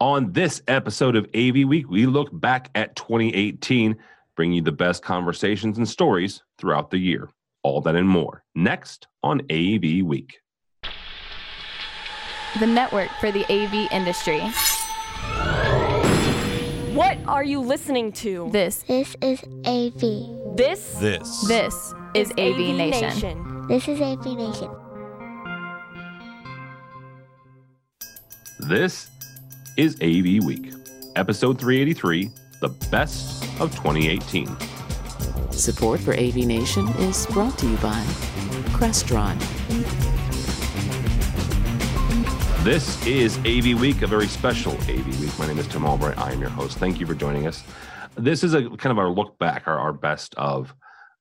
On this episode of AV Week, we look back at 2018, bringing you the best conversations and stories throughout the year. All that and more next on AV Week. The network for the AV industry. What are you listening to? This, This is AV. This This. this is AV, Nation. This is AV Nation. This is AV Week, episode 383, the best of 2018. Support for AV Nation is brought to you by Crestron. This is AV Week, a very special AV Week. My name is Tim Albright. I am your host. Thank you for joining us. This is a kind of our look back, our, our best of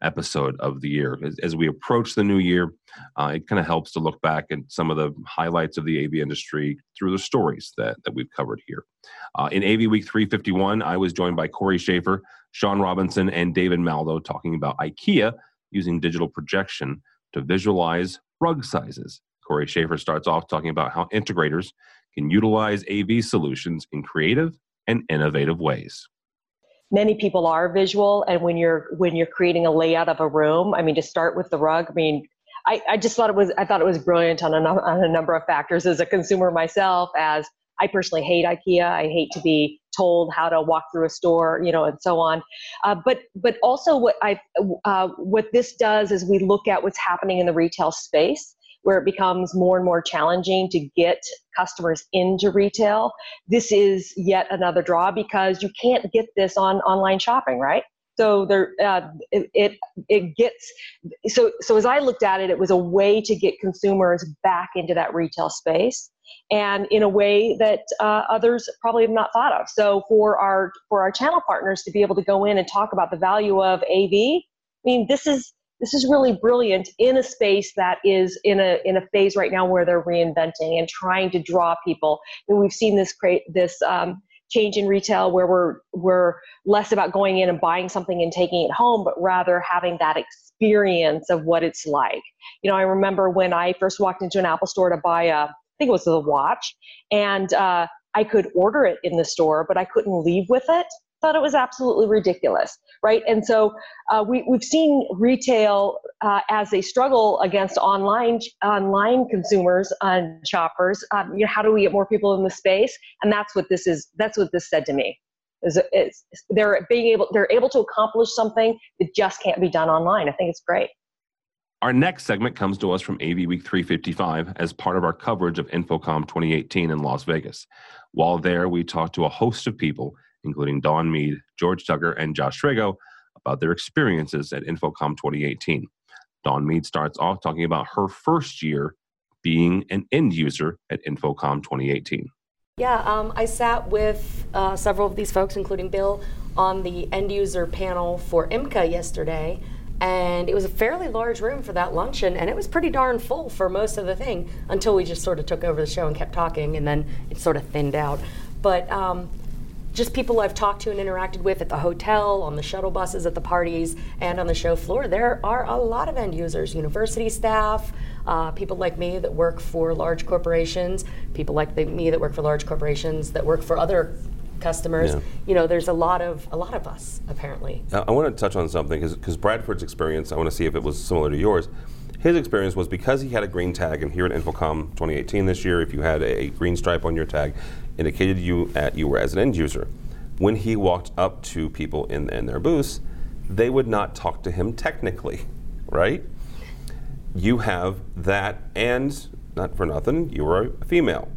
episode of the year. As, as we approach the new year, uh, it kind of helps to look back at some of the highlights of the AV industry through the stories that, that we've covered here. Uh, in AV Week 351, I was joined by Corey Schaefer, Sean Robinson, and David Maldo talking about IKEA using digital projection to visualize rug sizes. Corey Schaefer starts off talking about how integrators can utilize AV solutions in creative and innovative ways. Many people are visual and when you're when you're creating a layout of a room i mean to start with the rug i mean i, I just thought it was i thought it was brilliant on a, on a number of factors as a consumer myself as i personally hate ikea i hate to be told how to walk through a store you know and so on. Uh, but but also what i uh, what this does is we look at what's happening in the retail space where it becomes more and more challenging to get customers into retail this is yet another draw because you can't get this on online shopping, right? So there, uh, it, it it gets so so as I looked at it, it was a way to get consumers back into that retail space, and in a way that uh, others probably have not thought of. So for our for our channel partners to be able to go in and talk about the value of AV, I mean this is this is really brilliant in a space that is in a in a phase right now where they're reinventing and trying to draw people. And we've seen this create this um, change in retail where we're we're less about going in and buying something and taking it home, but rather having that experience of what it's like. You know, I remember when I first walked into an Apple store to buy a, I think it was the watch, and uh, I could order it in the store, but I couldn't leave with it. Thought it was absolutely ridiculous, right? And so uh, we we've seen retail uh, as they struggle against online online consumers and shoppers. Um, you know, how do we get more people in the space? And that's what this is. That's what this said to me. Is, is they're being able they're able to accomplish something that just can't be done online. I think it's great. Our next segment comes to us from AV Week 355 as part of our coverage of InfoComm 2018 in Las Vegas. While there, we talked to a host of people, including Dawn Meade, George Tucker, and Josh Srago, about their experiences at InfoComm 2018. Dawn Meade starts off talking about her first year being an end user at InfoComm 2018. Yeah, um, I sat with uh, several of these folks, including Bill, on the end user panel for IMCA yesterday. And it was a fairly large room for that luncheon, and it was pretty darn full for most of the thing until we just sort of took over the show and kept talking, and then it sort of thinned out. But um, just people I've talked to and interacted with at the hotel, on the shuttle buses, at the parties, and on the show floor, there are a lot of end users university staff, uh, people like me that work for large corporations, people like the, me that work for large corporations, that work for other customers. Yeah. You know, there's a lot of a lot of us apparently. I, I want to touch on something because Bradford's experience, I want to see if it was similar to yours. His experience was because he had a green tag, and here at InfoComm 2018 this year, if you had a green stripe on your tag, indicated you at you were as an end user. When he walked up to people in, in their booths, they would not talk to him technically, right? You have that, and not for nothing, you are a female.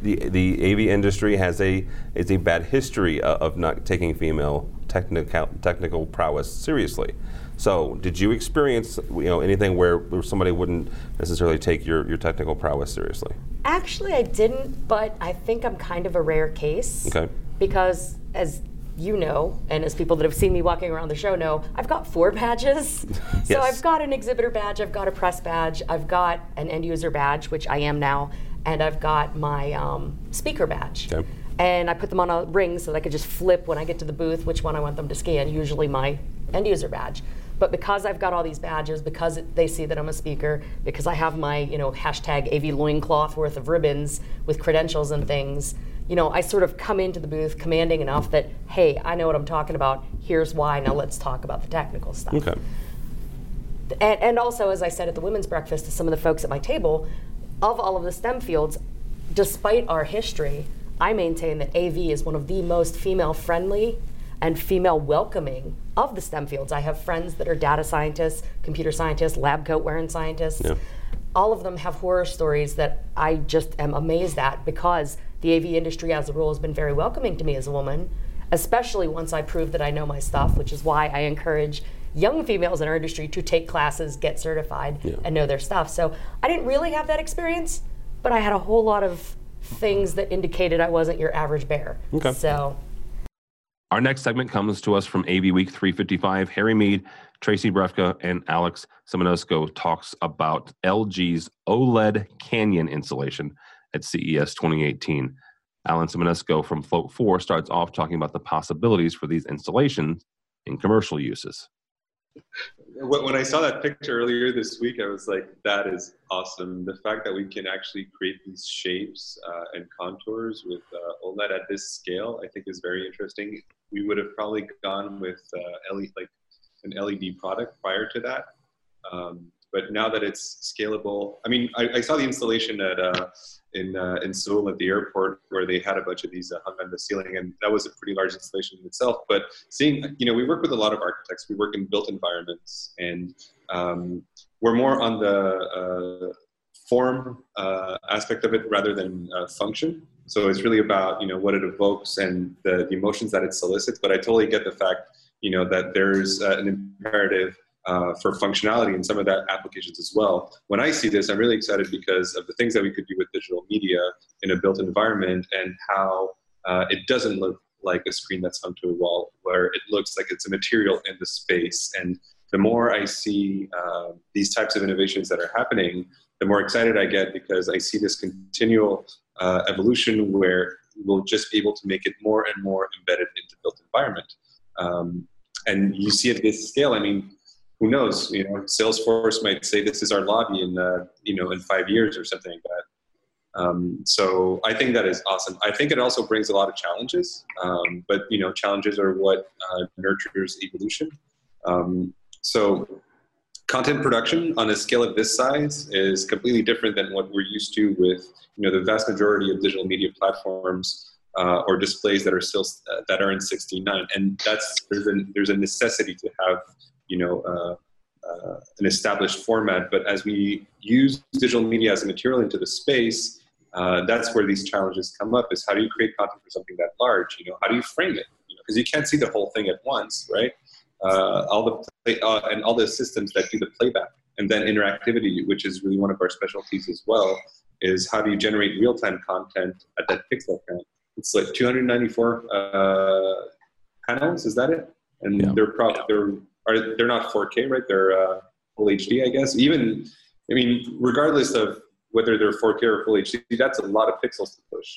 The, the AV industry has a is a bad history of, of not taking female technical technical prowess seriously. So, did you experience you know anything where, where somebody wouldn't necessarily take your, your technical prowess seriously? Actually, I didn't, but I think I'm kind of a rare case. Okay. Because as you know, and as people that have seen me walking around the show know, I've got four badges. Yes. So I've got an exhibitor badge, I've got a press badge, I've got an end user badge, which I am now, and I've got my um, speaker badge. Okay. And I put them on a ring so that I could just flip when I get to the booth which one I want them to scan, usually my end user badge. But because I've got all these badges, because it, they see that I'm a speaker, because I have my, you know, hashtag AV loincloth worth of ribbons with credentials and things, you know, I sort of come into the booth commanding enough that, hey, I know what I'm talking about. Here's why. Now let's talk about the technical stuff. Okay. And, and also, as I said at the women's breakfast to some of the folks at my table, of all of the STEM fields, despite our history, I maintain that AV is one of the most female friendly and female welcoming of the STEM fields. I have friends that are data scientists, computer scientists, lab coat wearing scientists. Yeah. All of them have horror stories that I just am amazed at because the AV industry, as a rule, has been very welcoming to me as a woman, especially once I prove that I know my stuff, which is why I encourage young females in our industry to take classes, get certified, Yeah. and know their stuff. So I didn't really have that experience, but I had a whole lot of things that indicated I wasn't your average bear. Okay. So Our next segment comes to us from AV Week 355. Harry Mead, Tracy Brefka, and Alex Simionescu talks about LG's OLED Canyon installation at CES 2018. Alan Simionescu from Float 4 starts off talking about the possibilities for these installations in commercial uses. When I saw that picture earlier this week, I was like, that is awesome. The fact that we can actually create these shapes uh, and contours with uh, OLED at this scale, I think is very interesting. We would have probably gone with uh, LED, like an LED product prior to that. Um, but now that it's scalable, I mean, I, I saw the installation at uh, in uh, in Seoul at the airport where they had a bunch of these uh, hung on the ceiling, and that was a pretty large installation in itself. But seeing, you know, we work with a lot of architects. We work in built environments, and um, we're more on the uh, form uh, aspect of it rather than uh, function. So it's really about you know what it evokes and the, the emotions that it solicits. But I totally get the fact you know that there's uh, an imperative uh, for functionality in some of that applications as well. When I see this, I'm really excited because of the things that we could do with digital media in a built environment and how uh, it doesn't look like a screen that's hung to a wall, where it looks like it's a material in the space. And the more I see uh, these types of innovations that are happening, the more excited I get because I see this continual uh, evolution where we'll just be able to make it more and more embedded into built environment. Um, and you see at this scale, I mean, who knows? You know, Salesforce might say this is our lobby in uh, you know in five years or something that. Um, so I think that is awesome. I think it also brings a lot of challenges, um, but you know, challenges are what uh, nurtures evolution. Um, so content production on a scale of this size is completely different than what we're used to with you know the vast majority of digital media platforms uh, or displays that are still uh, that are in 16:9, and that's there's a there's a necessity to have you know uh, uh, an established format. But as we use digital media as a material into the space, uh, that's where these challenges come up. Is how do you create content for something that large? You know, how do you frame it? Because you, know, you can't see the whole thing at once, right? Uh, all the play, uh, and all the systems that do the playback, and then interactivity, which is really one of our specialties as well. Is how do you generate real-time content at that pixel count? It's like 294 uh, panels. Is that it? And Yeah. they're probably they're are they're not 4K, right? They're uh, full HD, I guess. Even I mean, regardless of whether they're 4K or full HD, that's a lot of pixels to push.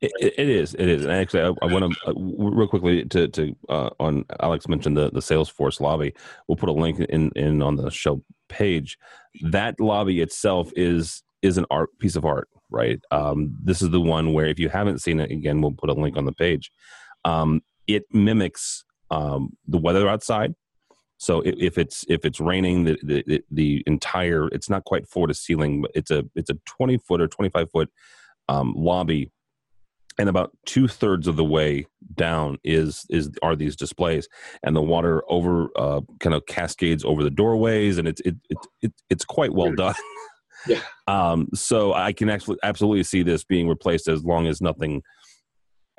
It, it it is. It is. And actually, I, I want to uh, real quickly to to uh, on Alex mentioned the the Salesforce lobby. We'll put a link in in on the show page. That lobby itself is is an art piece of art, right? Um, this is the one where if you haven't seen it, again, we'll put a link on the page. Um, it mimics um, the weather outside. So if, if it's if it's raining, the, the the entire it's not quite floor to ceiling, but it's a it's a twenty foot or twenty five foot um, lobby. And about two thirds of the way down is is are these displays. And the water over uh, kind of cascades over the doorways and it's it, it, it it's quite well done. Yeah. um so i can actually absolutely see this being replaced as long as nothing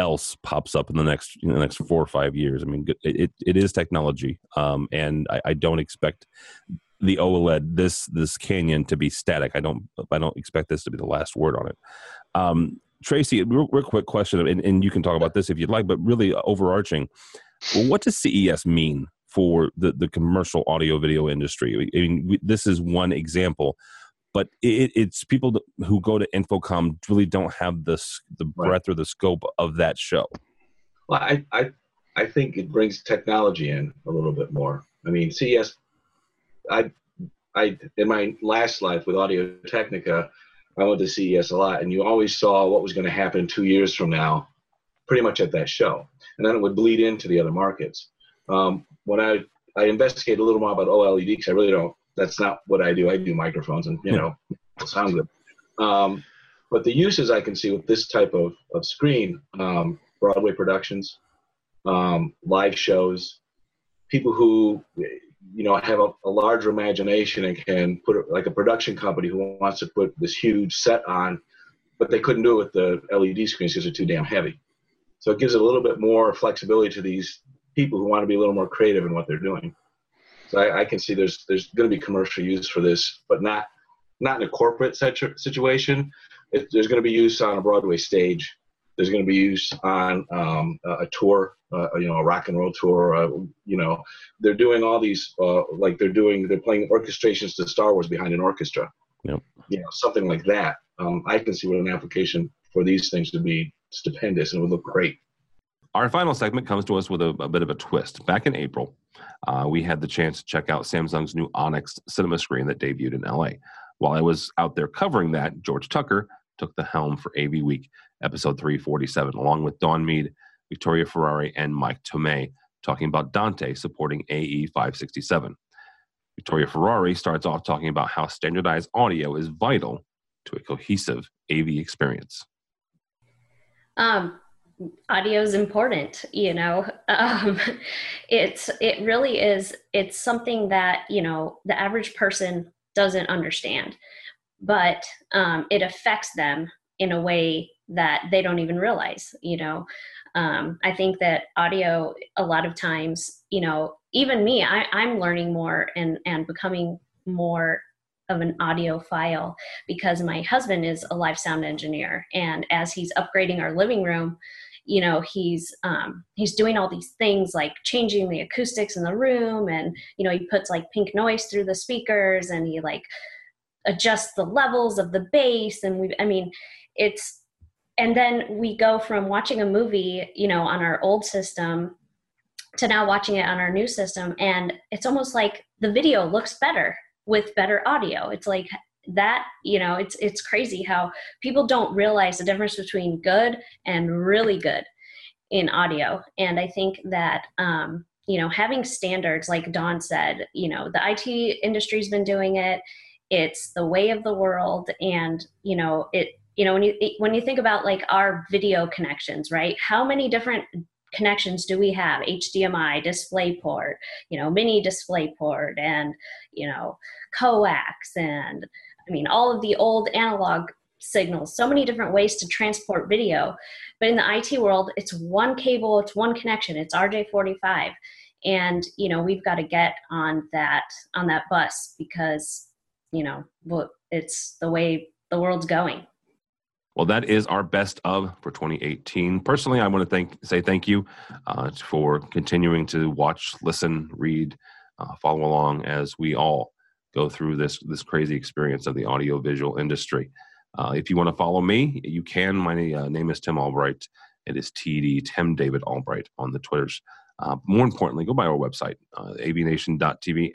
else pops up in the next you know, next four or five years. I mean it, it, it is technology. Um and I, I don't expect the oled this this canyon to be static. I don't i don't expect this to be the last word on it. Um Tracy, real, real quick question, and, and you can talk about this if you'd like, but really overarching, what does CES mean for the, the commercial audio video industry? I mean, we, this is one example, but it, it's people who go to InfoComm really don't have the the Right. breadth or the scope of that show. Well, I, I, I think it brings technology in a little bit more. I mean, CES I, I in my last life with Audio Technica, I went to CES a lot, and you always saw what was going to happen two years from now, pretty much at that show, and then it would bleed into the other markets. Um, when I I investigate a little more about OLED because I really don't. That's not what I do. I do microphones and you know sound good. Um, but the uses I can see with this type of, of screen, um, Broadway productions, um, live shows, people who you know have a, a, larger imagination and can put it like a production company who wants to put this huge set on, but they couldn't do it with the LED screens because they're too damn heavy. So it gives it a little bit more flexibility to these people who want to be a little more creative in what they're doing. So I, I can see there's there's going to be commercial use for this, but not not in a corporate situ- situation. It, there's going to be use on a Broadway stage. There's going to be use on um, a tour, uh, you know, a rock and roll tour. Uh, you know, they're doing all these uh, like they're doing they're playing orchestrations to Star Wars behind an orchestra. Yep. You know, something like that. Um, I can see what an application for these things would be stupendous and it would look great. Our final segment comes to us with a, a bit of a twist. Back in April, uh, we had the chance to check out Samsung's new Onyx cinema screen that debuted in LA. While I was out there covering that, George Tucker took the helm for AV Week, episode 347, along with Dawn Meade, Victoria Ferrari, and Mike Tomei, talking about Dante supporting AES67. Victoria Ferrari starts off talking about how standardized audio is vital to a cohesive AV experience. Um, audio is important you know? Um, it's it really is it's something that you know the average person doesn't understand but um, it affects them in a way that they don't even realize you know? Um, i think that audio a lot of times you know even me I, i'm learning more and and becoming more of an audiophile because my husband is a live sound engineer and as he's upgrading our living room you know he's um, he's doing all these things like changing the acoustics in the room and you know he puts like pink noise through the speakers and he like adjusts the levels of the bass and we i mean it's and then we go from watching a movie you know on our old system to now watching it on our new system and it's almost like the video looks better with better audio. It's like that you know it's it's crazy how people don't realize the difference between good and really good in audio. And i think that um, you know having standards like don said you know the it industry's been doing it. It's the way of the world. And you know it you know when you when you think about like our video connections right? How many different connections do we have? Hdmi displayport you know mini displayport and you know coax and I mean, all of the old analog signals, so many different ways to transport video. But in the IT world, it's one cable, it's one connection, it's RJ45. And, you know, we've got to get on that on that bus because, you know, it's the way the world's going. Well, that is our best of for 2018. Personally, I want to thank say thank you uh, for continuing to watch, listen, read, uh, follow along as we all go through this this crazy experience of the audiovisual industry. Uh, if you want to follow me, you can. My uh, name is Tim Albright. It is TD Tim David Albright on the Twitters. Uh, more importantly, go by our website, uh, avnation.tv.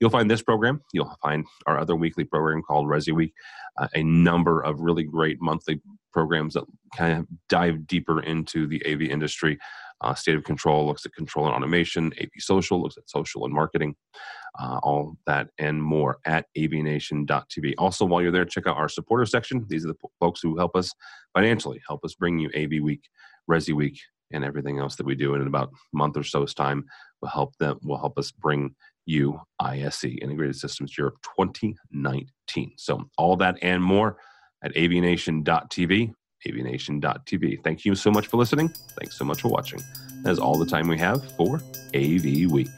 You'll find this program. You'll find our other weekly program called Resi Week, uh, a number of really great monthly programs that kind of dive deeper into the AV industry. Uh, State of Control looks at control and automation. AV Social looks at social and marketing uh, all that and more at avnation.tv. Also, while you're there, check out our supporter section. These are the folks who help us financially, help us bring you AV Week, Resi Week, and everything else that we do. And in about a month or so's time, will help them will help us bring you ISE Integrated Systems Europe 2019. So all that and more at avnation.tv. avnation.tv. Thank you so much for listening. Thanks so much for watching. That is all the time we have for AV Week.